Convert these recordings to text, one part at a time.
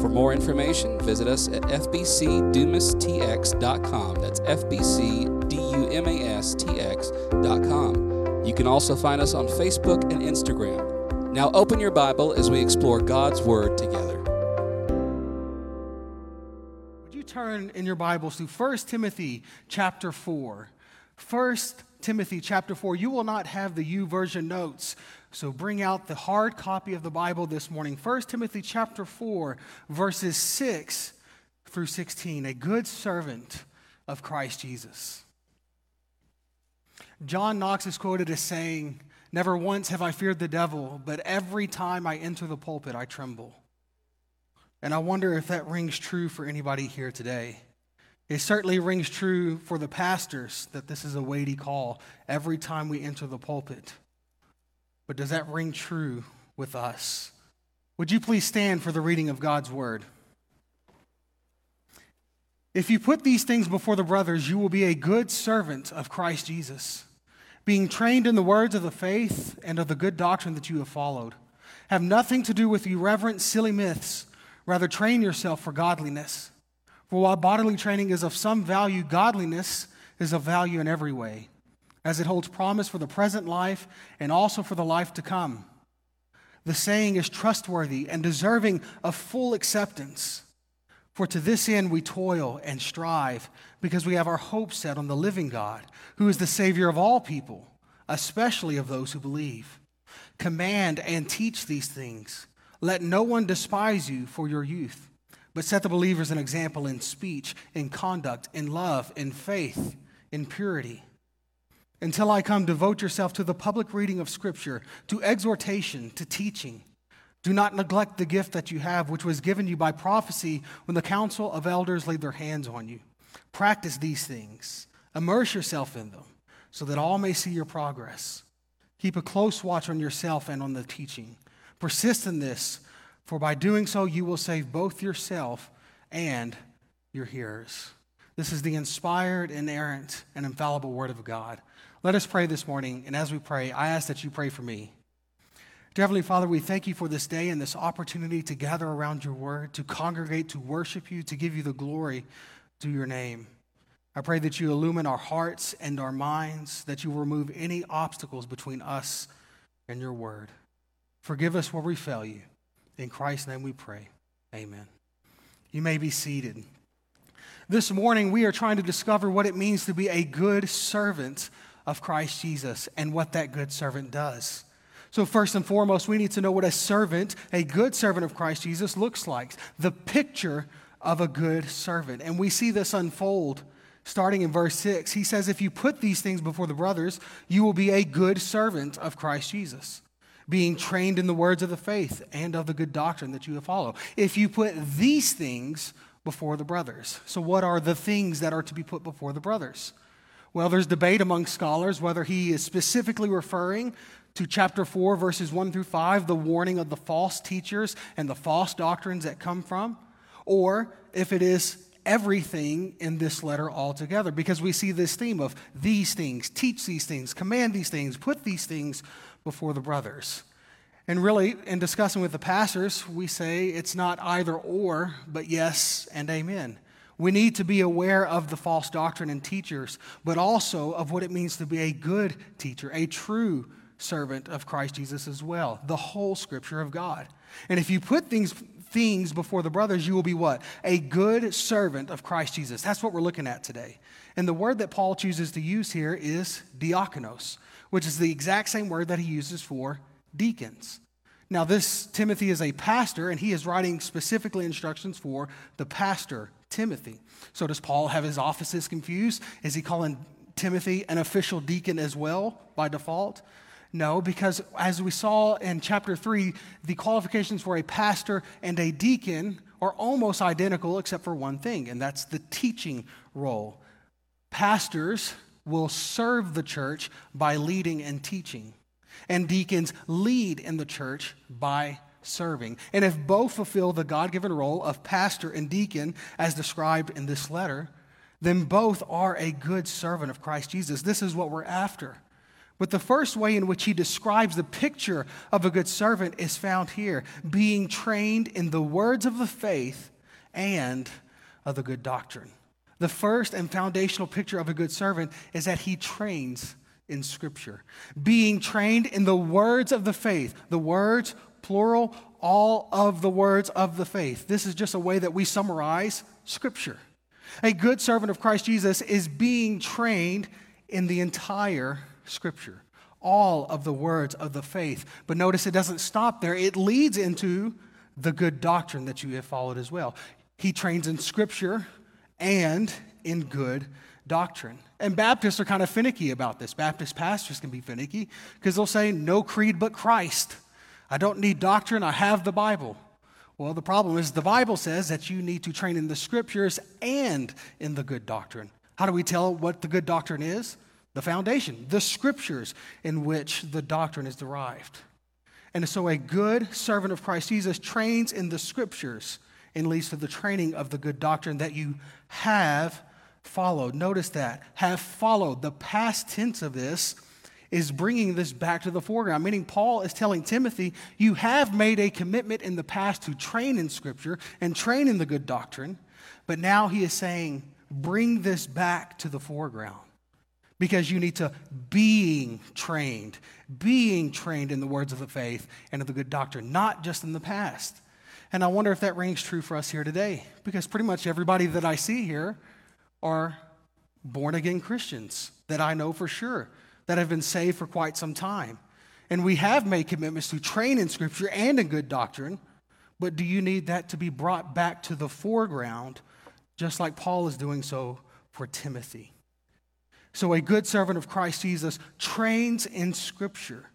For more information, visit us at fbcdumastx.com. That's fbcdumastx.com. You can also find us on Facebook and Instagram. Now open your Bible as we explore God's Word together. Would you turn in your Bibles to 1 Timothy chapter 4? 1 Timothy chapter 4. You will not have the YouVersion notes, so bring out the hard copy of the Bible this morning. 1 Timothy chapter 4, verses 6 through 16. A good servant of Christ Jesus. John Knox is quoted as saying, Never once have I feared the devil, but every time I enter the pulpit, I tremble. And I wonder if that rings true for anybody here today. It certainly rings true for the pastors that this is a weighty call every time we enter the pulpit. But does that ring true with us? Would you please stand for the reading of God's word? If you put these things before the brothers, you will be a good servant of Christ Jesus, being trained in the words of the faith and of the good doctrine that you have followed. Have nothing to do with irreverent, silly myths. Rather, train yourself for godliness. For while bodily training is of some value, godliness is of value in every way as it holds promise for the present life and also for the life to come. The saying is trustworthy and deserving of full acceptance. For to this end we toil and strive, because we have our hope set on the living God, who is the Savior of all people, especially of those who believe. Command and teach these things. Let no one despise you for your youth, but set the believers an example in speech, in conduct, in love, in faith, in purity. Until I come, devote yourself to the public reading of Scripture, to exhortation, to teaching. Do not neglect the gift that you have, which was given you by prophecy when the council of elders laid their hands on you. Practice these things, immerse yourself in them, so that all may see your progress. Keep a close watch on yourself and on the teaching. Persist in this, for by doing so, you will save both yourself and your hearers. This is the inspired, inerrant, and infallible Word of God. Let us pray this morning, and as we pray, I ask that you pray for me. Dear Heavenly Father, we thank you for this day and this opportunity to gather around your word, to congregate, to worship you, to give you the glory to your name. I pray that you illumine our hearts and our minds, that you remove any obstacles between us and your word. Forgive us where we fail you. In Christ's name we pray. Amen. You may be seated. This morning, we are trying to discover what it means to be a good servant of Christ Jesus and what that good servant does. So, first and foremost, we need to know what a servant, a good servant of Christ Jesus, looks like the picture of a good servant. And we see this unfold starting in verse 6. He says, If you put these things before the brothers, you will be a good servant of Christ Jesus, being trained in the words of the faith and of the good doctrine that you have followed. If you put these things before the brothers. So, what are the things that are to be put before the brothers? Well, there's debate among scholars whether he is specifically referring to chapter 4, verses 1 through 5, the warning of the false teachers and the false doctrines that come from, or if it is everything in this letter altogether, because we see this theme of these things, teach these things, command these things, put these things before the brothers. And really, in discussing with the pastors, we say it's not either or, but yes and amen. We need to be aware of the false doctrine and teachers, but also of what it means to be a good teacher, a true servant of Christ Jesus as well, the whole scripture of God. And if you put things, things before the brothers, you will be what? A good servant of Christ Jesus. That's what we're looking at today. And the word that Paul chooses to use here is diakonos, which is the exact same word that he uses for deacons. Now, this Timothy is a pastor, and he is writing specifically instructions for the pastor Timothy. So, does Paul have his offices confused? Is he calling Timothy an official deacon as well by default? No, because as we saw in chapter 3, the qualifications for a pastor and a deacon are almost identical except for one thing, and that's the teaching role. pastors will serve the church by leading and teaching, and deacons lead in the church by serving. And if both fulfill the God given role of pastor and deacon as described in this letter, then both are a good servant of Christ Jesus. This is what we're after. But the first way in which he describes the picture of a good servant is found here being trained in the words of the faith and of the good doctrine. The first and foundational picture of a good servant is that he trains in Scripture, being trained in the words of the faith, the words, plural, all of the words of the faith. This is just a way that we summarize Scripture. A good servant of Christ Jesus is being trained in the entire Scripture, all of the words of the faith. But notice it doesn't stop there, it leads into the good doctrine that you have followed as well. He trains in Scripture and in good doctrine. And Baptists are kind of finicky about this. Baptist pastors can be finicky because they'll say, no creed but Christ. I don't need doctrine, I have the Bible. Well, the problem is the Bible says that you need to train in the scriptures and in the good doctrine. How do we tell what the good doctrine is? The foundation, the scriptures in which the doctrine is derived. And so a good servant of Christ Jesus trains in the scriptures and leads to the training of the good doctrine that you have followed. Notice that. Have followed. The past tense of this is bringing this back to the foreground, meaning Paul is telling Timothy, you have made a commitment in the past to train in Scripture and train in the good doctrine, but now he is saying, bring this back to the foreground because you need to being trained, being trained in the words of the faith and of the good doctrine, not just in the past. And I wonder if that rings true for us here today, because pretty much everybody that I see here are born again Christians that I know for sure that have been saved for quite some time. And we have made commitments to train in Scripture and in good doctrine, but do you need that to be brought back to the foreground, just like Paul is doing so for Timothy? So, a good servant of Christ Jesus trains in Scripture.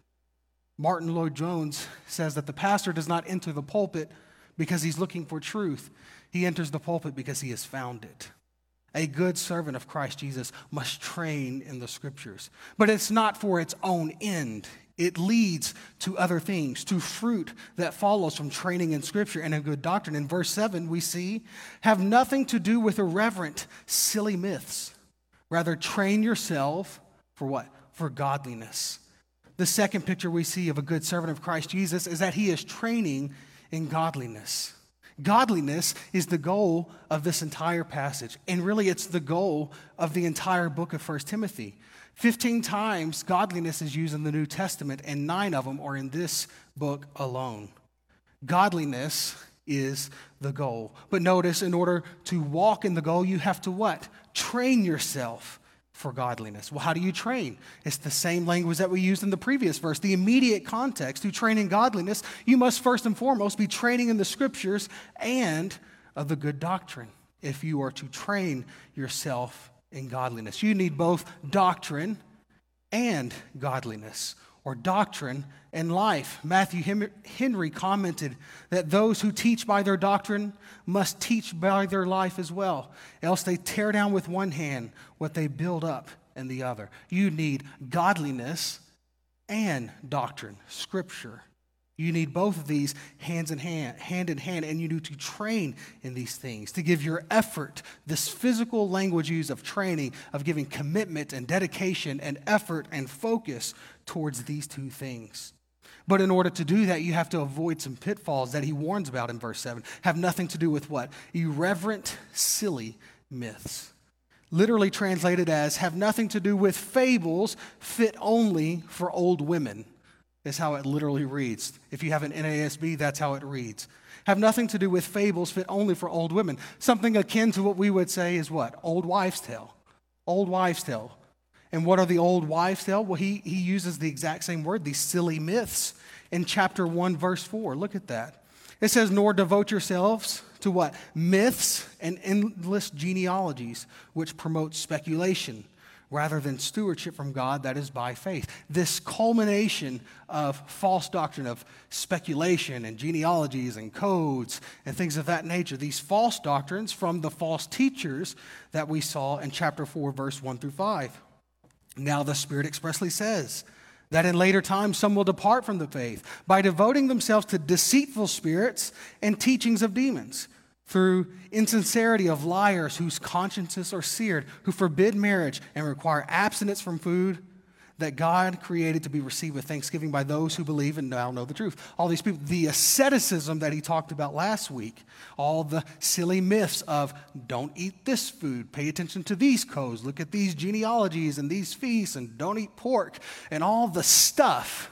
Martyn Lloyd-Jones says that the pastor does not enter the pulpit because he's looking for truth, he enters the pulpit because he has found it. A good servant of Christ Jesus must train in the scriptures. But it's not for its own end. It leads to other things, to fruit that follows from training in scripture and in good doctrine. In verse 7, we see, have nothing to do with irreverent, silly myths. Rather, train yourself for what? For godliness. The second picture we see of a good servant of Christ Jesus is that he is training in godliness. Godliness is the goal of this entire passage. And really, it's the goal of the entire book of 1 Timothy. 15 times godliness is used in the New Testament, and nine of them are in this book alone. Godliness is the goal. But notice, in order to walk in the goal, you have to what? Train yourself for godliness. Well, how do you train? It's the same language that we used in the previous verse. The immediate context to train in godliness, you must first and foremost be training in the scriptures and of the good doctrine if you are to train yourself in godliness. You need both doctrine and godliness or doctrine and life. Matthew Henry commented that those who teach by their doctrine must teach by their life as well, else they tear down with one hand what they build up in the other. You need godliness and doctrine, scripture. You need both of these hands in hand, hand in hand, and you need to train in these things to give your effort, this physical language use of training, of giving commitment and dedication and effort and focus towards these two things. But in order to do that, you have to avoid some pitfalls that he warns about in verse 7. Have nothing to do with what? Irreverent, silly myths. Literally translated as have nothing to do with fables fit only for old women is how it literally reads. If you have an NASB, that's how it reads. Have nothing to do with fables fit only for old women. Something akin to what we would say is what? Old wives' tale. Old wives' tale. And what are the old wives' tale? Well, he, he uses the exact same word, these silly myths, in chapter 1, verse 4. Look at that. It says, Nor devote yourselves to what? Myths and endless genealogies, which promote speculation rather than stewardship from God that is by faith. This culmination of false doctrine, of speculation and genealogies and codes and things of that nature, these false doctrines from the false teachers that we saw in chapter 4, verse 1 through 5. Now, the Spirit expressly says, that in later times some will depart from the faith by devoting themselves to deceitful spirits and teachings of demons through insincerity of liars whose consciences are seared, who forbid marriage and require abstinence from food that God created to be received with thanksgiving by those who believe and now know the truth. All these people, the asceticism that he talked about last week, all the silly myths of don't eat this food, pay attention to these codes, look at these genealogies and these feasts, and don't eat pork, and all the stuff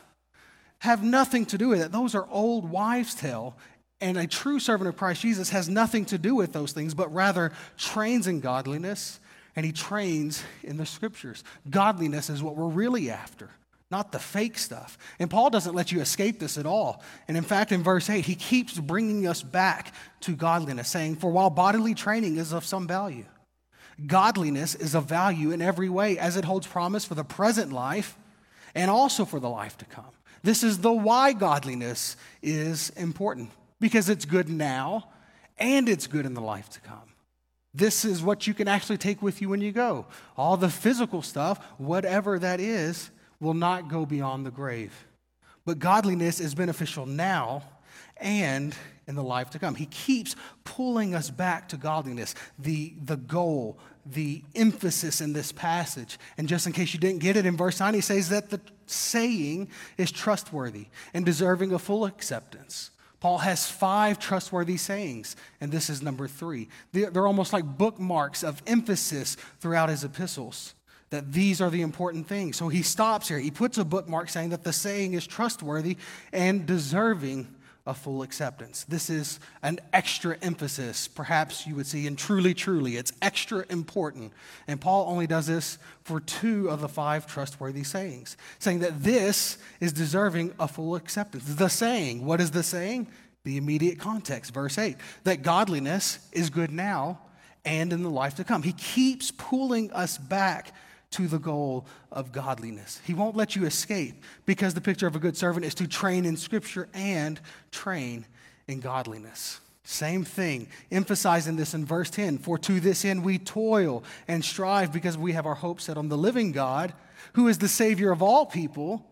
have nothing to do with it. Those are old wives' tale, and a true servant of Christ Jesus has nothing to do with those things, but rather trains in godliness and he trains in the scriptures. Godliness is what we're really after, not the fake stuff. And Paul doesn't let you escape this at all. And in fact, in verse 8, he keeps bringing us back to godliness, saying, For while bodily training is of some value, godliness is of value in every way, as it holds promise for the present life and also for the life to come. This is the why godliness is important because it's good now and it's good in the life to come. This is what you can actually take with you when you go. All the physical stuff, whatever that is, will not go beyond the grave. But godliness is beneficial now and in the life to come. He keeps pulling us back to godliness, the, the goal, the emphasis in this passage. And just in case you didn't get it, in verse 9, he says that the saying is trustworthy and deserving of full acceptance. Paul has five trustworthy sayings, and this is number three. They're almost like bookmarks of emphasis throughout his epistles that these are the important things. So he stops here. He puts a bookmark saying that the saying is trustworthy and deserving of full acceptance. This is an extra emphasis, perhaps you would see, in truly, truly. It's extra important. And Paul only does this for two of the five trustworthy sayings, saying that this is deserving a full acceptance. The saying, what is the saying? The immediate context, verse 8, that godliness is good now and in the life to come. He keeps pulling us back to the goal of godliness. He won't let you escape because the picture of a good servant is to train in Scripture and train in godliness. Same thing, emphasizing this in verse 10 For to this end we toil and strive because we have our hope set on the living God, who is the Savior of all people,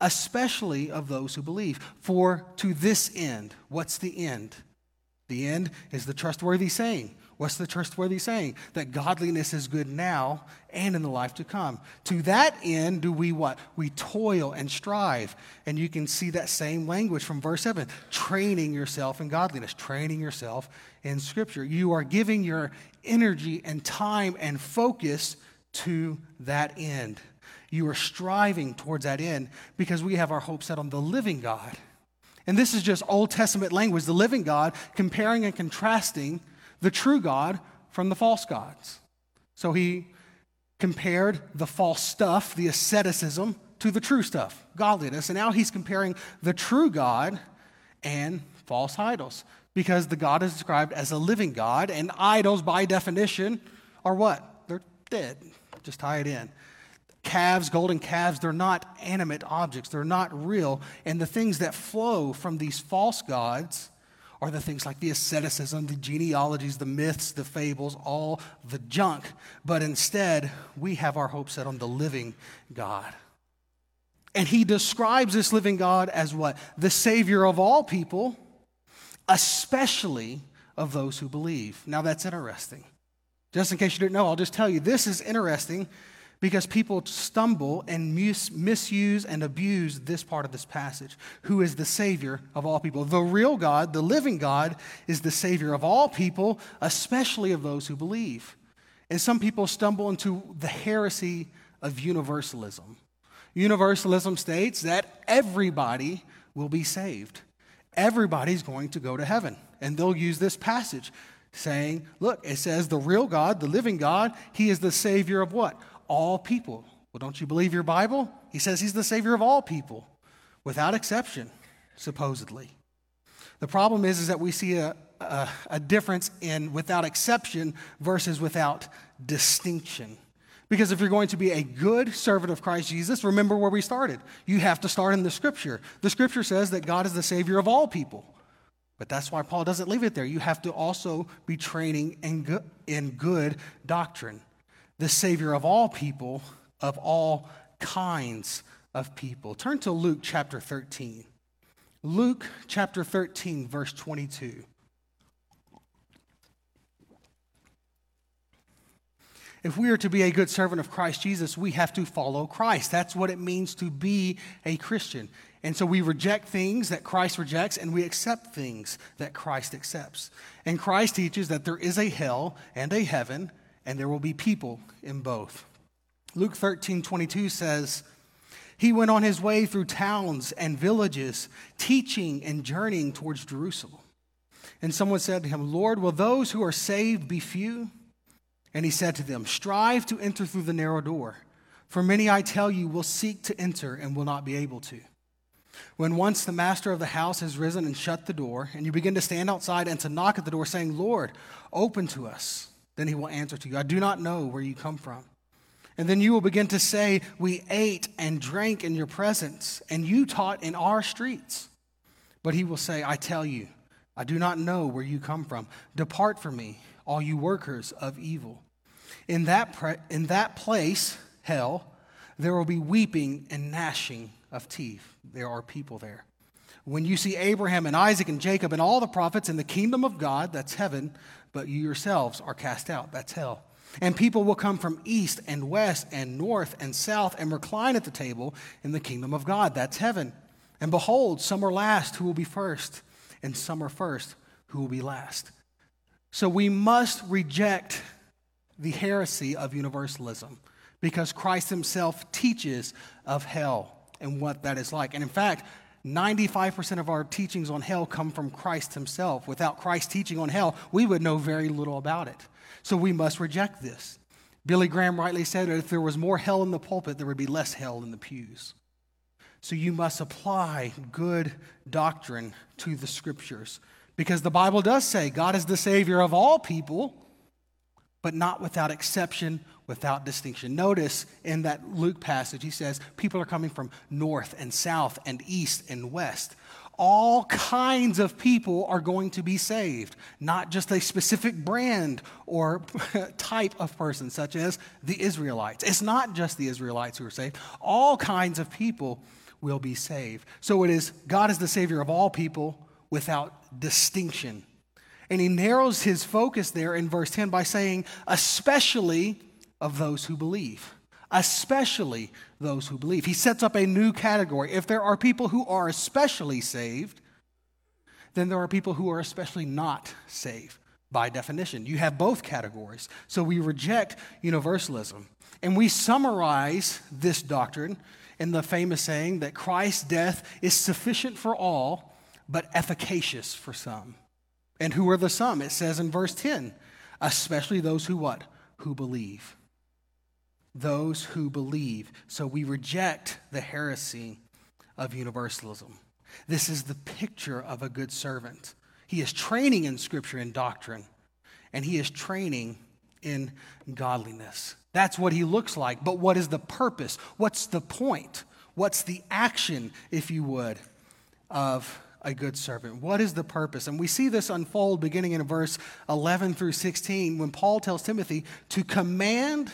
especially of those who believe. For to this end, what's the end? The end is the trustworthy saying What's the trustworthy saying? That godliness is good now and in the life to come. To that end, do we what? We toil and strive. And you can see that same language from verse 7 training yourself in godliness, training yourself in Scripture. You are giving your energy and time and focus to that end. You are striving towards that end because we have our hope set on the living God. And this is just Old Testament language, the living God, comparing and contrasting the true God from the false gods. So he compared the false stuff, the asceticism, to the true stuff, godliness. And now he's comparing the true God and false idols. Because the God is described as a living God, and idols, by definition, are what? They're dead. Just tie it in. Calves, golden calves, they're not animate objects, they're not real. And the things that flow from these false gods are the things like the asceticism, the genealogies, the myths, the fables, all the junk. But instead, we have our hope set on the living God. And he describes this living God as what? The Savior of all people, especially of those who believe. Now that's interesting. Just in case you didn't know, I'll just tell you this is interesting because people stumble and mis- misuse and abuse this part of this passage. Who is the Savior of all people? The real God, the living God, is the Savior of all people, especially of those who believe. And some people stumble into the heresy of universalism. Universalism states that everybody will be saved, everybody's going to go to heaven. And they'll use this passage saying, look, it says the real God, the living God, he is the Savior of what? All people. Well, don't you believe your Bible? He says he's the Savior of all people, without exception, supposedly. The problem is, is that we see a, a, a difference in without exception versus without distinction. Because if you're going to be a good servant of Christ Jesus, remember where we started. You have to start in the scripture. The scripture says that God is the Savior of all people. But that's why Paul doesn't leave it there. You have to also be training in good, in good doctrine. The Savior of all people, of all kinds of people. Turn to Luke chapter 13. Luke chapter 13, verse 22. If we are to be a good servant of Christ Jesus, we have to follow Christ. That's what it means to be a Christian. And so we reject things that Christ rejects and we accept things that Christ accepts. And Christ teaches that there is a hell and a heaven, and there will be people in both. Luke 13 22 says, He went on his way through towns and villages, teaching and journeying towards Jerusalem. And someone said to him, Lord, will those who are saved be few? And he said to them, Strive to enter through the narrow door, for many, I tell you, will seek to enter and will not be able to. When once the master of the house has risen and shut the door, and you begin to stand outside and to knock at the door, saying, Lord, open to us, then he will answer to you, I do not know where you come from. And then you will begin to say, We ate and drank in your presence, and you taught in our streets. But he will say, I tell you, I do not know where you come from. Depart from me, all you workers of evil. In that, pre- in that place, hell, there will be weeping and gnashing of teeth. There are people there. When you see Abraham and Isaac and Jacob and all the prophets in the kingdom of God, that's heaven, but you yourselves are cast out, that's hell. And people will come from east and west and north and south and recline at the table in the kingdom of God, that's heaven. And behold, some are last who will be first, and some are first who will be last. So we must reject the heresy of universalism because Christ himself teaches of hell and what that is like. And in fact, 95% of our teachings on hell come from Christ himself. Without Christ teaching on hell, we would know very little about it. So we must reject this. Billy Graham rightly said that if there was more hell in the pulpit, there would be less hell in the pews. So you must apply good doctrine to the scriptures because the Bible does say God is the Savior of all people but not without exception, without distinction. Notice in that Luke passage, he says people are coming from north and south and east and west. All kinds of people are going to be saved, not just a specific brand or type of person, such as the Israelites. It's not just the Israelites who are saved, all kinds of people will be saved. So it is God is the Savior of all people without distinction and he narrows his focus there in verse 10 by saying, especially of those who believe. Especially those who believe. He sets up a new category. If there are people who are especially saved, then there are people who are especially not saved by definition. You have both categories. So we reject universalism. And we summarize this doctrine in the famous saying that Christ's death is sufficient for all, but efficacious for some. And who are the some? It says in verse 10, especially those who what? Who believe. Those who believe. So we reject the heresy of universalism. This is the picture of a good servant. He is training in scripture and doctrine, and he is training in godliness. That's what he looks like. But what is the purpose? What's the point? What's the action, if you would, of a good servant? What is the purpose? And we see this unfold beginning in verse 11 through 16 when Paul tells Timothy to command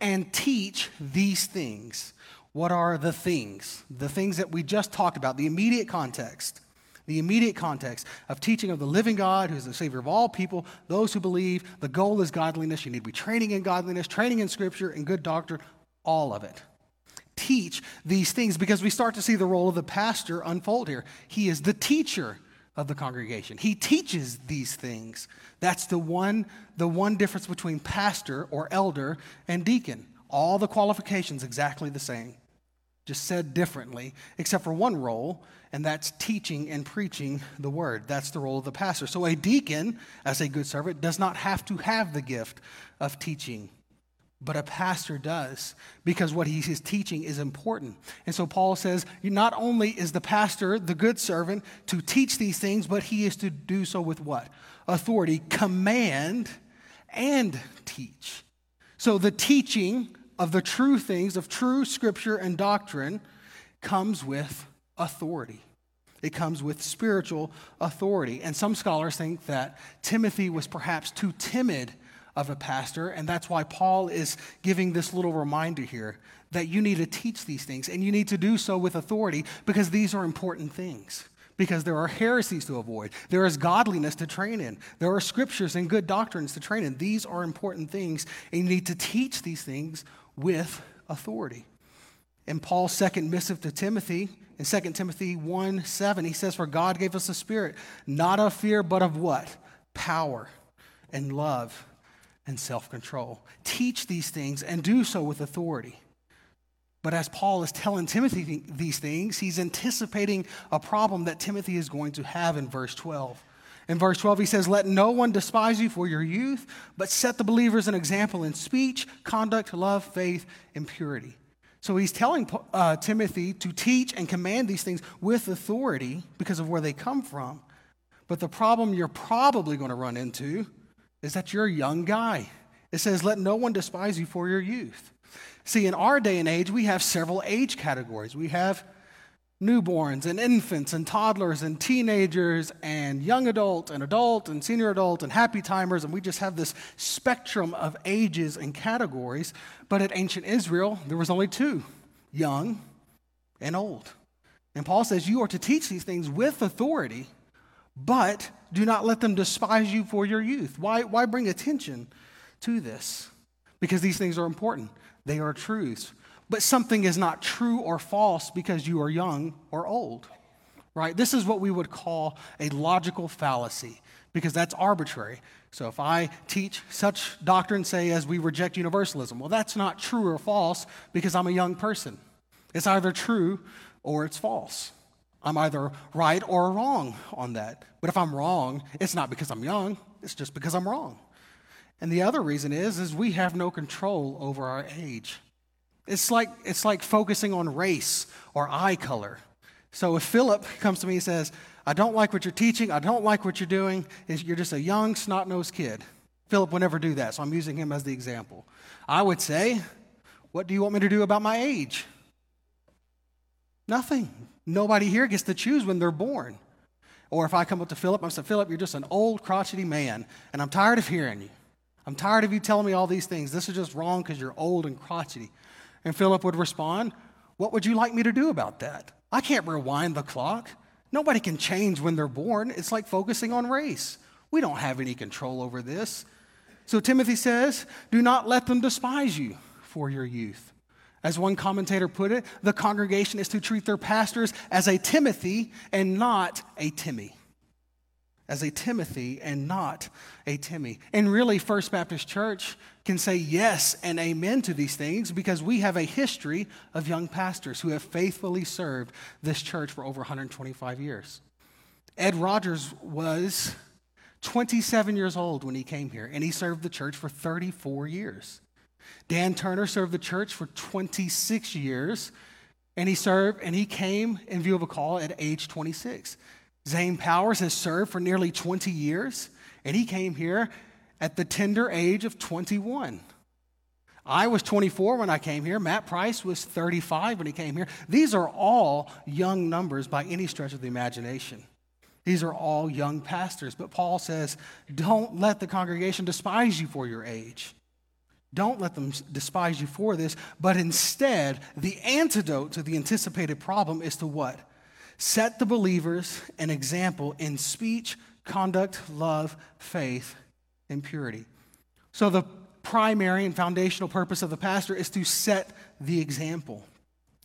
and teach these things. What are the things? The things that we just talked about, the immediate context. The immediate context of teaching of the living God, who is the Savior of all people, those who believe. The goal is godliness. You need to be training in godliness, training in Scripture, and good doctrine, all of it teach these things because we start to see the role of the pastor unfold here. He is the teacher of the congregation. He teaches these things. That's the one the one difference between pastor or elder and deacon. All the qualifications exactly the same. Just said differently, except for one role, and that's teaching and preaching the word. That's the role of the pastor. So a deacon, as a good servant, does not have to have the gift of teaching but a pastor does because what he is teaching is important. And so Paul says, not only is the pastor the good servant to teach these things, but he is to do so with what? Authority, command, and teach. So the teaching of the true things, of true scripture and doctrine, comes with authority. It comes with spiritual authority. And some scholars think that Timothy was perhaps too timid of a pastor, and that's why Paul is giving this little reminder here that you need to teach these things, and you need to do so with authority because these are important things. Because there are heresies to avoid. There is godliness to train in. There are scriptures and good doctrines to train in. These are important things, and you need to teach these things with authority. In Paul's second missive to Timothy, in 2 Timothy 1 7, he says, For God gave us a spirit, not of fear, but of what? Power and love and self control. Teach these things and do so with authority. But as Paul is telling Timothy these things, he's anticipating a problem that Timothy is going to have in verse 12. In verse 12, he says, Let no one despise you for your youth, but set the believers an example in speech, conduct, love, faith, and purity. So he's telling uh, Timothy to teach and command these things with authority because of where they come from. But the problem you're probably going to run into is that you're a young guy. It says, Let no one despise you for your youth. See, in our day and age, we have several age categories. We have newborns and infants and toddlers and teenagers and young adult and adult and senior adult and happy timers, and we just have this spectrum of ages and categories. But at ancient Israel, there was only two young and old. And Paul says, You are to teach these things with authority, but do not let them despise you for your youth. Why, why bring attention to this? Because these things are important, they are truths. But something is not true or false because you are young or old, right? This is what we would call a logical fallacy because that's arbitrary. So if I teach such doctrine, say, as we reject universalism, well, that's not true or false because I'm a young person. It's either true or it's false. I'm either right or wrong on that. But if I'm wrong, it's not because I'm young, it's just because I'm wrong. And the other reason is is we have no control over our age. It's like it's like focusing on race or eye color. So if Philip comes to me and says, "I don't like what you're teaching. I don't like what you're doing. You're just a young snot-nosed kid." Philip would never do that, so I'm using him as the example. I would say, "What do you want me to do about my age?" Nothing. Nobody here gets to choose when they're born. Or if I come up to Philip, I say, Philip, you're just an old, crotchety man, and I'm tired of hearing you. I'm tired of you telling me all these things. This is just wrong because you're old and crotchety. And Philip would respond, What would you like me to do about that? I can't rewind the clock. Nobody can change when they're born. It's like focusing on race. We don't have any control over this. So Timothy says, Do not let them despise you for your youth. As one commentator put it, the congregation is to treat their pastors as a Timothy and not a Timmy. As a Timothy and not a Timmy. And really, First Baptist Church can say yes and amen to these things because we have a history of young pastors who have faithfully served this church for over 125 years. Ed Rogers was 27 years old when he came here, and he served the church for 34 years. Dan Turner served the church for 26 years, and he served and he came in view of a call at age 26. Zane Powers has served for nearly 20 years, and he came here at the tender age of 21. I was 24 when I came here. Matt Price was 35 when he came here. These are all young numbers by any stretch of the imagination. These are all young pastors. But Paul says, don't let the congregation despise you for your age. Don't let them despise you for this, but instead, the antidote to the anticipated problem is to what? Set the believers an example in speech, conduct, love, faith, and purity. So, the primary and foundational purpose of the pastor is to set the example.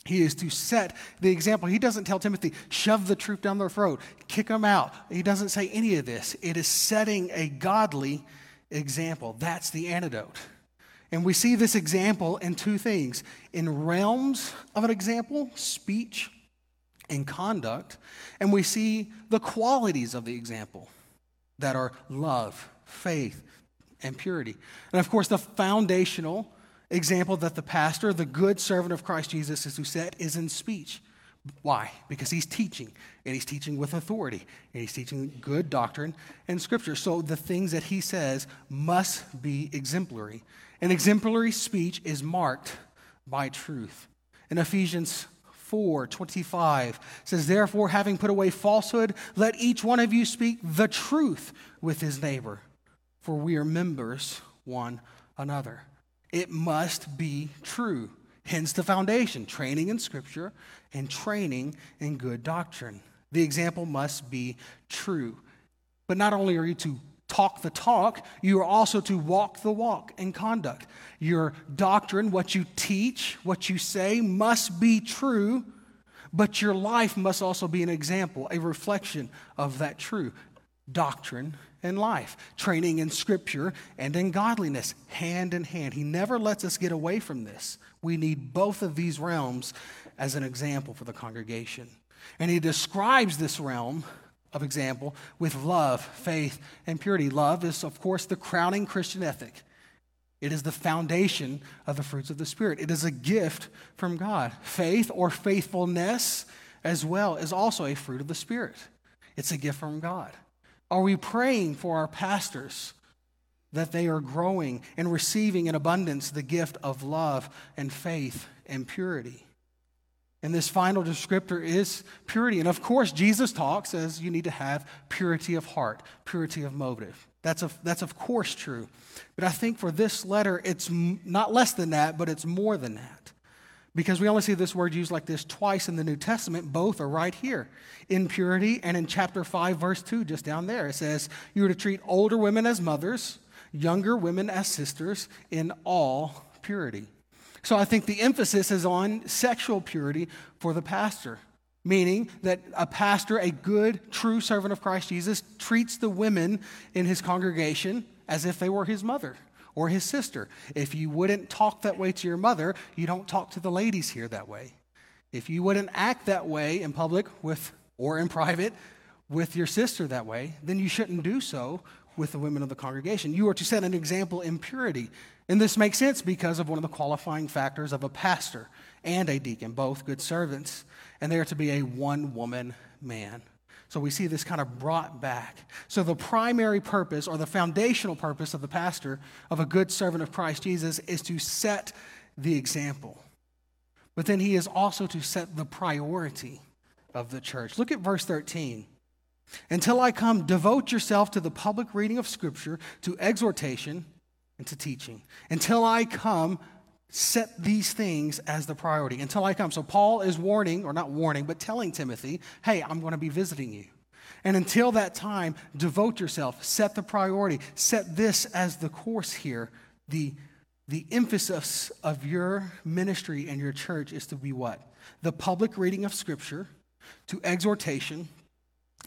He is to set the example. He doesn't tell Timothy, shove the truth down their throat, kick them out. He doesn't say any of this. It is setting a godly example. That's the antidote. And we see this example in two things in realms of an example, speech and conduct, and we see the qualities of the example that are love, faith, and purity. And of course, the foundational example that the pastor, the good servant of Christ Jesus, is to set is in speech. Why? Because he's teaching, and he's teaching with authority, and he's teaching good doctrine and scripture. So the things that he says must be exemplary. An exemplary speech is marked by truth. In Ephesians 4 25 says, Therefore, having put away falsehood, let each one of you speak the truth with his neighbor, for we are members one another. It must be true. Hence the foundation training in Scripture and training in good doctrine. The example must be true. But not only are you to talk the talk, you are also to walk the walk in conduct. Your doctrine, what you teach, what you say, must be true, but your life must also be an example, a reflection of that true doctrine and life. Training in Scripture and in godliness, hand in hand. He never lets us get away from this. We need both of these realms as an example for the congregation. And he describes this realm of example with love, faith, and purity. Love is, of course, the crowning Christian ethic. It is the foundation of the fruits of the Spirit. It is a gift from God. Faith or faithfulness, as well, is also a fruit of the Spirit. It's a gift from God. Are we praying for our pastors that they are growing and receiving in abundance the gift of love and faith and purity? And this final descriptor is purity. And of course, Jesus talks as you need to have purity of heart, purity of motive. That's, of, that's of course true. But I think for this letter, it's not less than that, but it's more than that. Because we only see this word used like this twice in the New Testament. Both are right here in purity and in chapter 5, verse 2, just down there. It says, You are to treat older women as mothers, younger women as sisters, in all purity. So I think the emphasis is on sexual purity for the pastor, meaning that a pastor, a good, true servant of Christ Jesus, treats the women in his congregation as if they were his mother or his sister. If you wouldn't talk that way to your mother, you don't talk to the ladies here that way. If you wouldn't act that way in public with or in private with your sister that way, then you shouldn't do so with the women of the congregation. You are to set an example in purity. And this makes sense because of one of the qualifying factors of a pastor and a deacon, both good servants, and they are to be a one woman man. So we see this kind of brought back. So the primary purpose or the foundational purpose of the pastor, of a good servant of Christ Jesus, is to set the example. But then he is also to set the priority of the church. Look at verse 13. Until I come, devote yourself to the public reading of Scripture, to exhortation, and to teaching. Until I come, set these things as the priority. Until I come. So Paul is warning, or not warning, but telling Timothy, hey, I'm going to be visiting you. And until that time, devote yourself, set the priority, set this as the course here. The, the emphasis of your ministry and your church is to be what? The public reading of Scripture, to exhortation,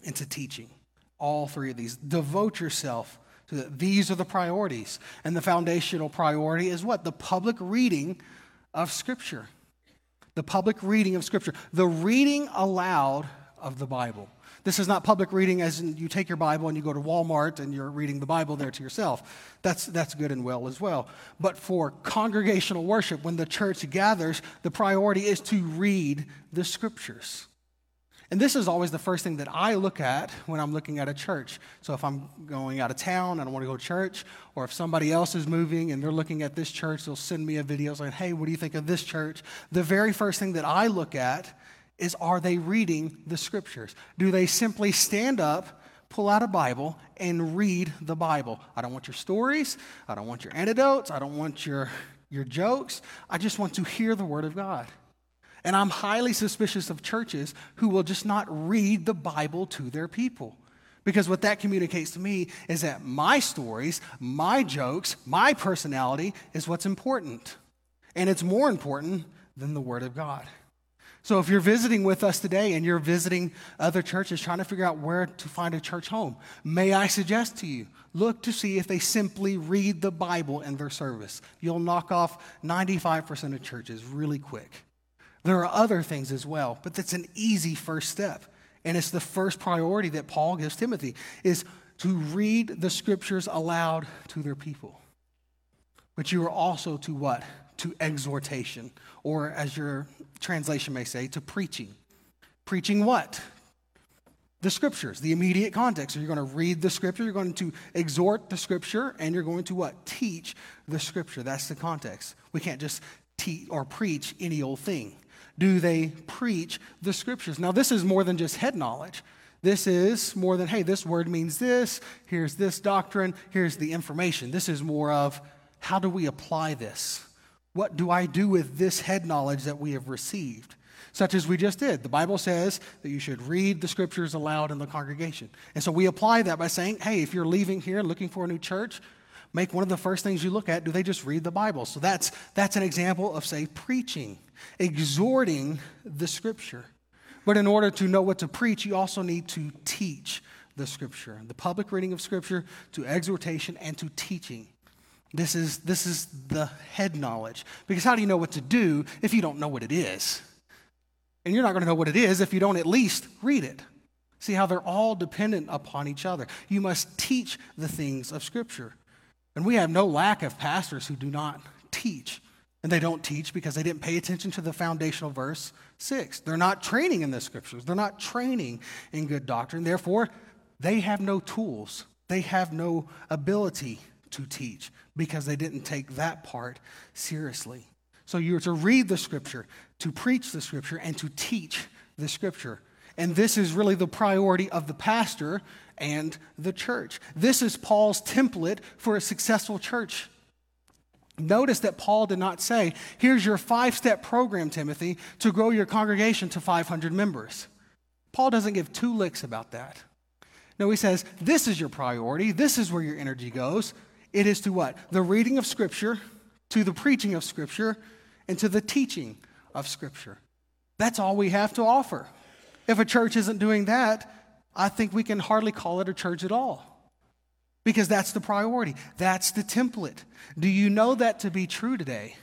and to teaching. All three of these. Devote yourself that. These are the priorities. And the foundational priority is what? The public reading of Scripture. The public reading of Scripture. The reading aloud of the Bible. This is not public reading as in you take your Bible and you go to Walmart and you're reading the Bible there to yourself. That's, that's good and well as well. But for congregational worship, when the church gathers, the priority is to read the Scriptures. And this is always the first thing that I look at when I'm looking at a church. So if I'm going out of town and I want to go to church, or if somebody else is moving and they're looking at this church, they'll send me a video saying, hey, what do you think of this church? The very first thing that I look at is are they reading the scriptures? Do they simply stand up, pull out a Bible, and read the Bible? I don't want your stories. I don't want your anecdotes. I don't want your, your jokes. I just want to hear the Word of God. And I'm highly suspicious of churches who will just not read the Bible to their people. Because what that communicates to me is that my stories, my jokes, my personality is what's important. And it's more important than the Word of God. So if you're visiting with us today and you're visiting other churches trying to figure out where to find a church home, may I suggest to you look to see if they simply read the Bible in their service. You'll knock off 95% of churches really quick. There are other things as well, but that's an easy first step. And it's the first priority that Paul gives Timothy is to read the scriptures aloud to their people. But you are also to what? To exhortation, or as your translation may say, to preaching. Preaching what? The scriptures, the immediate context. So you're going to read the scripture, you're going to exhort the scripture, and you're going to what? Teach the scripture. That's the context. We can't just teach or preach any old thing? Do they preach the scriptures? Now, this is more than just head knowledge. This is more than, hey, this word means this, here's this doctrine, here's the information. This is more of how do we apply this? What do I do with this head knowledge that we have received? Such as we just did. The Bible says that you should read the scriptures aloud in the congregation. And so we apply that by saying, hey, if you're leaving here looking for a new church, make one of the first things you look at do they just read the Bible? So that's, that's an example of, say, preaching, exhorting the scripture. But in order to know what to preach, you also need to teach the scripture. The public reading of scripture to exhortation and to teaching. This is, this is the head knowledge. Because how do you know what to do if you don't know what it is? And you're not going to know what it is if you don't at least read it. See how they're all dependent upon each other. You must teach the things of Scripture. And we have no lack of pastors who do not teach. And they don't teach because they didn't pay attention to the foundational verse six. They're not training in the scriptures, they're not training in good doctrine. Therefore, they have no tools, they have no ability to teach because they didn't take that part seriously. So you're to read the scripture, to preach the scripture, and to teach the scripture. And this is really the priority of the pastor and the church. This is Paul's template for a successful church. Notice that Paul did not say, here's your five step program, Timothy, to grow your congregation to 500 members. Paul doesn't give two licks about that. No, he says, this is your priority. This is where your energy goes. It is to what? The reading of Scripture, to the preaching of Scripture, and to the teaching of Scripture. That's all we have to offer. If a church isn't doing that, I think we can hardly call it a church at all because that's the priority. That's the template. Do you know that to be true today?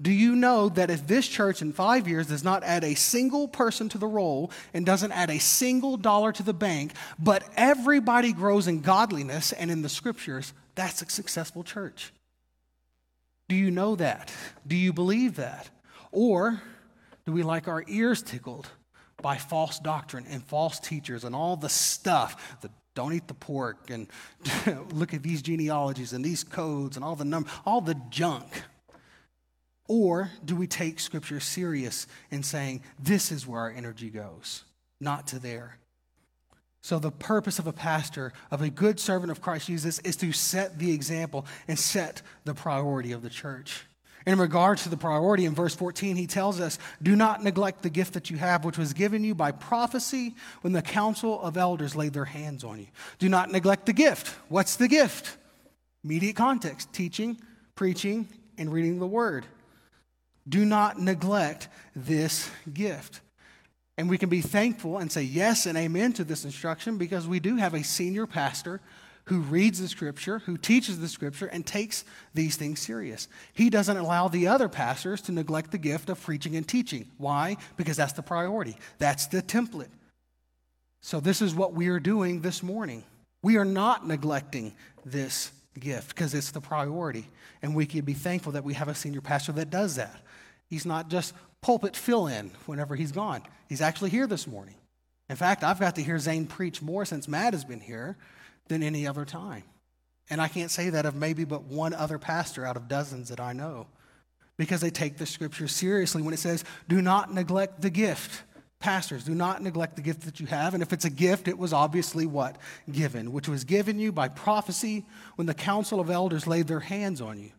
Do you know that if this church in five years does not add a single person to the roll and doesn't add a single dollar to the bank, but everybody grows in godliness and in the scriptures, that's a successful church? Do you know that? Do you believe that? Or do we like our ears tickled by false doctrine and false teachers and all the stuff, the don't eat the pork and look at these genealogies and these codes and all the number, all the junk. Or do we take scripture serious in saying this is where our energy goes, not to there? So, the purpose of a pastor, of a good servant of Christ Jesus, is to set the example and set the priority of the church. In regards to the priority, in verse 14, he tells us, Do not neglect the gift that you have, which was given you by prophecy when the council of elders laid their hands on you. Do not neglect the gift. What's the gift? Immediate context teaching, preaching, and reading the word. Do not neglect this gift. And we can be thankful and say yes and amen to this instruction because we do have a senior pastor who reads the scripture, who teaches the scripture, and takes these things serious. He doesn't allow the other pastors to neglect the gift of preaching and teaching. Why? Because that's the priority, that's the template. So, this is what we are doing this morning. We are not neglecting this gift because it's the priority. And we can be thankful that we have a senior pastor that does that. He's not just pulpit fill in whenever he's gone, he's actually here this morning. In fact, I've got to hear Zane preach more since Matt has been here than any other time. And I can't say that of maybe but one other pastor out of dozens that I know because they take the scripture seriously when it says, do not neglect the gift. Pastors, do not neglect the gift that you have. And if it's a gift, it was obviously what? Given, which was given you by prophecy when the council of elders laid their hands on you.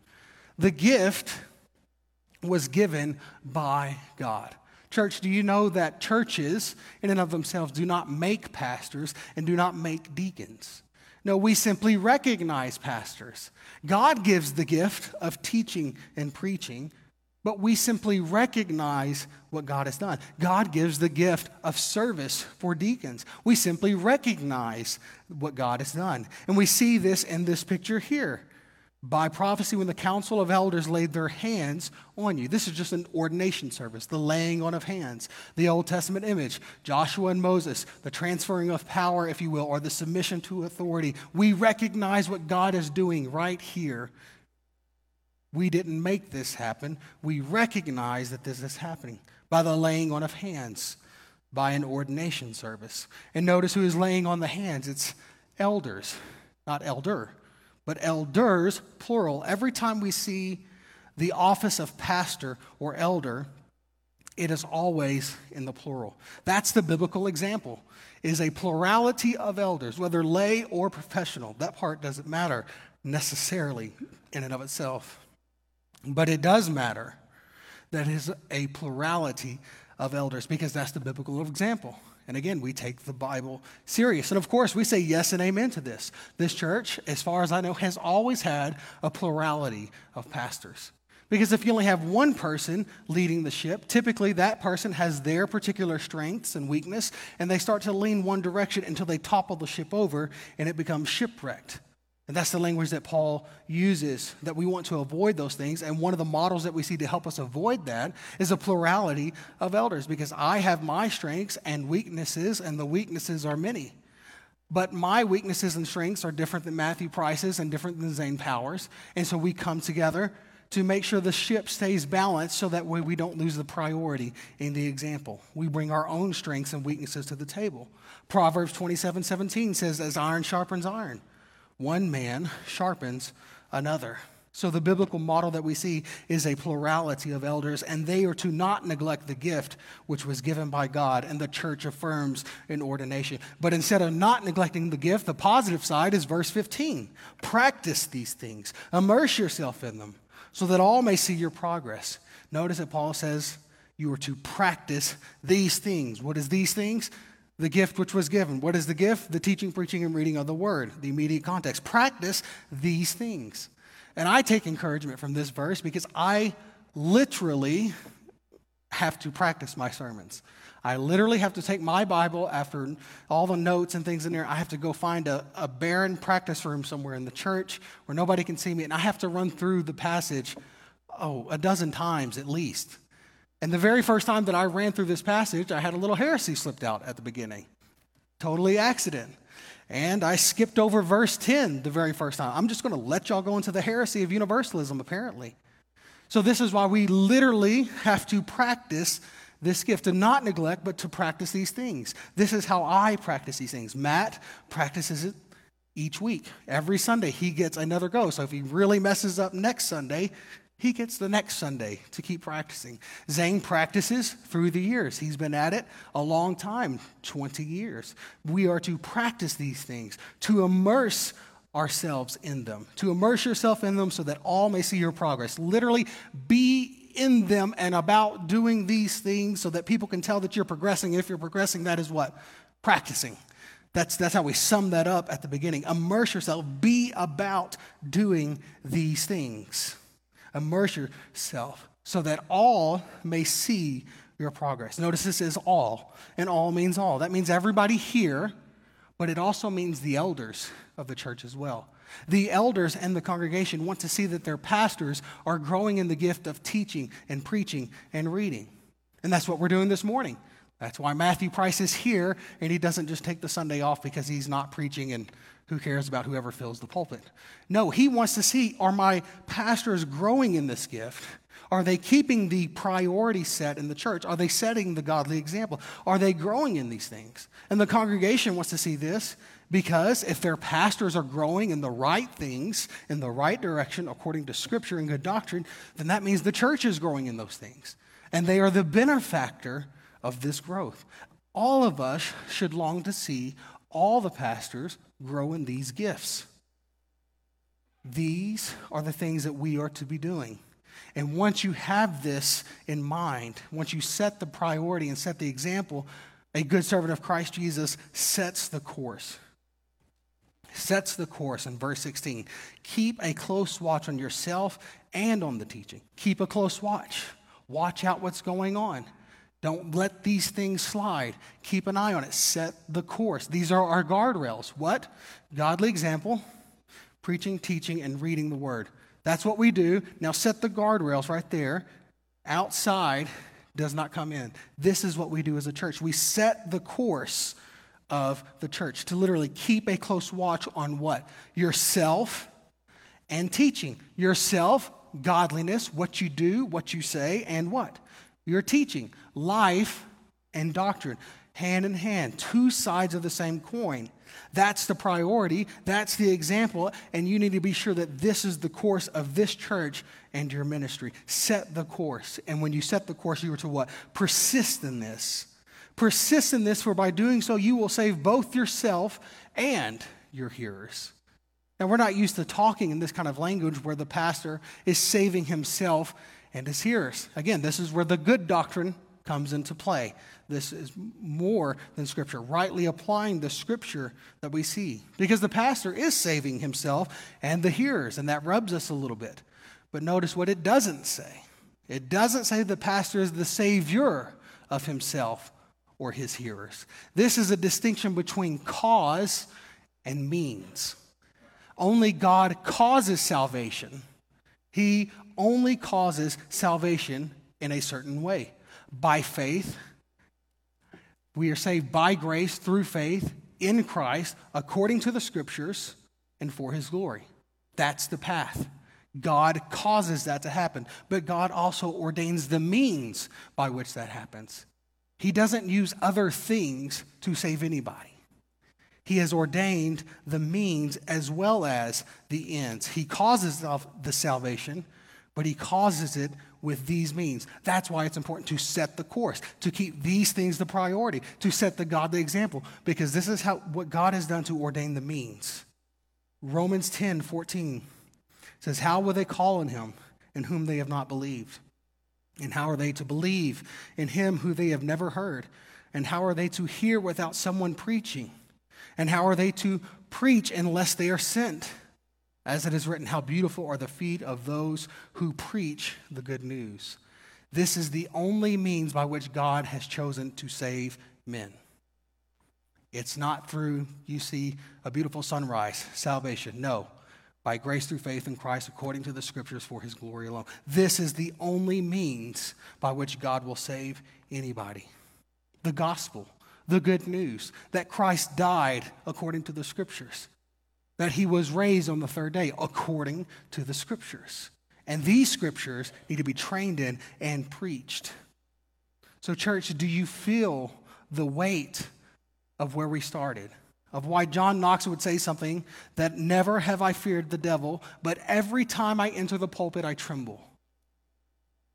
The gift was given by God. Church, do you know that churches, in and of themselves, do not make pastors and do not make deacons? No, we simply recognize pastors. God gives the gift of teaching and preaching, but we simply recognize what God has done. God gives the gift of service for deacons. We simply recognize what God has done. And we see this in this picture here by prophecy when the council of elders laid their hands on you. This is just an ordination service, the laying on of hands, the Old Testament image, Joshua and Moses, the transferring of power, if you will, or the submission to authority. We recognize what God is doing right here. We didn't make this happen. We recognize that this is happening by the laying on of hands, by an ordination service. And notice who is laying on the hands. It's elders, not elder but elders, plural. Every time we see the office of pastor or elder, it is always in the plural. That's the biblical example. Is a plurality of elders, whether lay or professional. That part doesn't matter necessarily in and of itself. But it does matter that is a plurality of elders because that's the biblical example. And again, we take the Bible serious. And of course, we say yes and amen to this. This church, as far as I know, has always had a plurality of pastors. Because if you only have one person leading the ship, typically that person has their particular strengths and weakness, and they start to lean one direction until they topple the ship over and it becomes shipwrecked. And that's the language that Paul uses, that we want to avoid those things. And one of the models that we see to help us avoid that is a plurality of elders, because I have my strengths and weaknesses, and the weaknesses are many. But my weaknesses and strengths are different than Matthew Price's and different than Zane Powers. And so we come together to make sure the ship stays balanced so that way we don't lose the priority in the example. We bring our own strengths and weaknesses to the table. Proverbs 27 17 says, As iron sharpens iron one man sharpens another. So, the biblical model that we see is a plurality of elders, and they are to not neglect the gift which was given by God, and the church affirms in ordination. But instead of not neglecting the gift, the positive side is verse 15 practice these things, immerse yourself in them, so that all may see your progress. Notice that Paul says you are to practice these things. What is these things? The gift which was given. What is the gift? The teaching, preaching, and reading of the word, the immediate context. Practice these things. And I take encouragement from this verse because I literally have to practice my sermons. I literally have to take my Bible after all the notes and things in there. I have to go find a, a barren practice room somewhere in the church where nobody can see me, and I have to run through the passage, oh, a dozen times at least. And the very first time that I ran through this passage, I had a little heresy slipped out at the beginning. Totally accident. And I skipped over verse 10 the very first time. I'm just going to let y'all go into the heresy of universalism, apparently. So, this is why we literally have to practice this gift, to not neglect, but to practice these things. This is how I practice these things. Matt practices it each week. Every Sunday, he gets another go. So, if he really messes up next Sunday, he gets the next Sunday to keep practicing. Zane practices through the years. He's been at it a long time 20 years. We are to practice these things, to immerse ourselves in them, to immerse yourself in them so that all may see your progress. Literally, be in them and about doing these things so that people can tell that you're progressing. If you're progressing, that is what? Practicing. That's, that's how we sum that up at the beginning. Immerse yourself, be about doing these things. Immerse yourself so that all may see your progress. Notice this is all, and all means all. That means everybody here, but it also means the elders of the church as well. The elders and the congregation want to see that their pastors are growing in the gift of teaching and preaching and reading. And that's what we're doing this morning. That's why Matthew Price is here, and he doesn't just take the Sunday off because he's not preaching and who cares about whoever fills the pulpit? No, he wants to see are my pastors growing in this gift? Are they keeping the priority set in the church? Are they setting the godly example? Are they growing in these things? And the congregation wants to see this because if their pastors are growing in the right things, in the right direction, according to scripture and good doctrine, then that means the church is growing in those things. And they are the benefactor of this growth. All of us should long to see all the pastors grow in these gifts. These are the things that we are to be doing. And once you have this in mind, once you set the priority and set the example, a good servant of Christ Jesus sets the course. Sets the course in verse 16. Keep a close watch on yourself and on the teaching. Keep a close watch. Watch out what's going on. Don't let these things slide. Keep an eye on it. Set the course. These are our guardrails. What? Godly example, preaching, teaching, and reading the word. That's what we do. Now set the guardrails right there. Outside does not come in. This is what we do as a church. We set the course of the church to literally keep a close watch on what? Yourself and teaching. Yourself, godliness, what you do, what you say, and what? You're teaching life and doctrine. hand in hand, two sides of the same coin. That's the priority, that's the example, and you need to be sure that this is the course of this church and your ministry. Set the course. And when you set the course, you are to what? Persist in this. Persist in this, for by doing so, you will save both yourself and your hearers. Now, we're not used to talking in this kind of language where the pastor is saving himself and his hearers. Again, this is where the good doctrine comes into play. This is more than Scripture, rightly applying the Scripture that we see. Because the pastor is saving himself and the hearers, and that rubs us a little bit. But notice what it doesn't say it doesn't say the pastor is the savior of himself or his hearers. This is a distinction between cause and means. Only God causes salvation. He only causes salvation in a certain way by faith. We are saved by grace through faith in Christ according to the scriptures and for his glory. That's the path. God causes that to happen, but God also ordains the means by which that happens. He doesn't use other things to save anybody. He has ordained the means as well as the ends. He causes the salvation, but he causes it with these means. That's why it's important to set the course, to keep these things the priority, to set the godly example, because this is how what God has done to ordain the means. Romans 10 14 says, How will they call on him in whom they have not believed? And how are they to believe in him who they have never heard? And how are they to hear without someone preaching? And how are they to preach unless they are sent? As it is written, How beautiful are the feet of those who preach the good news. This is the only means by which God has chosen to save men. It's not through, you see, a beautiful sunrise, salvation. No, by grace through faith in Christ according to the scriptures for his glory alone. This is the only means by which God will save anybody. The gospel, the good news that Christ died according to the scriptures that he was raised on the third day according to the scriptures. And these scriptures need to be trained in and preached. So, church, do you feel the weight of where we started? Of why John Knox would say something that never have I feared the devil, but every time I enter the pulpit, I tremble.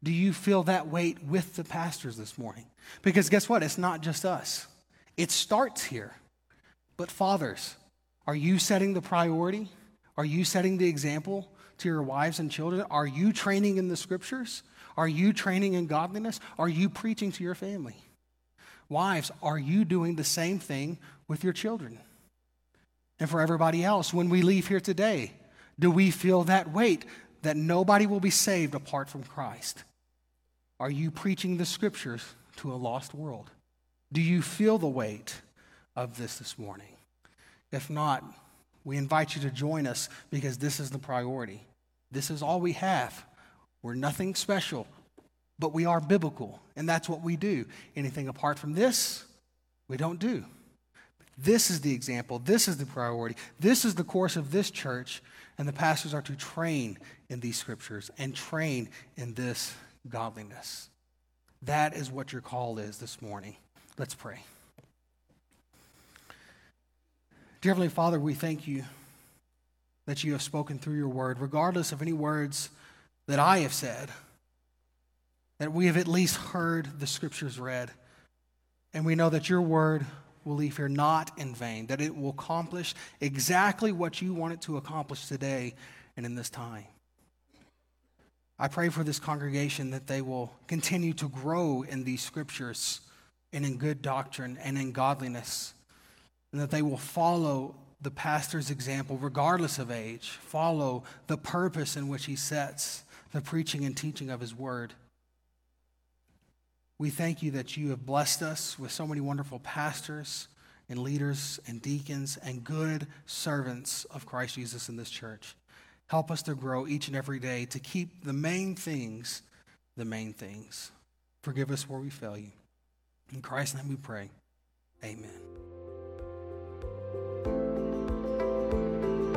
Do you feel that weight with the pastors this morning? Because guess what? It's not just us, it starts here. But, fathers, are you setting the priority? Are you setting the example to your wives and children? Are you training in the scriptures? Are you training in godliness? Are you preaching to your family? Wives, are you doing the same thing with your children? And for everybody else, when we leave here today, do we feel that weight that nobody will be saved apart from Christ? Are you preaching the scriptures to a lost world? Do you feel the weight of this this morning? If not, we invite you to join us because this is the priority. This is all we have. We're nothing special, but we are biblical, and that's what we do. Anything apart from this, we don't do. This is the example. This is the priority. This is the course of this church, and the pastors are to train in these scriptures and train in this godliness. That is what your call is this morning. Let's pray. Dear Heavenly Father, we thank you that you have spoken through your word, regardless of any words that I have said, that we have at least heard the scriptures read. And we know that your word will leave here not in vain, that it will accomplish exactly what you want it to accomplish today and in this time. I pray for this congregation that they will continue to grow in these scriptures and in good doctrine and in godliness and that they will follow the pastor's example, regardless of age, follow the purpose in which he sets the preaching and teaching of his word. We thank you that you have blessed us with so many wonderful pastors and leaders and deacons and good servants of Christ Jesus in this church. Help us to grow each and every day to keep the main things the main things. Forgive us where we fail you. In Christ's name we pray. Amen.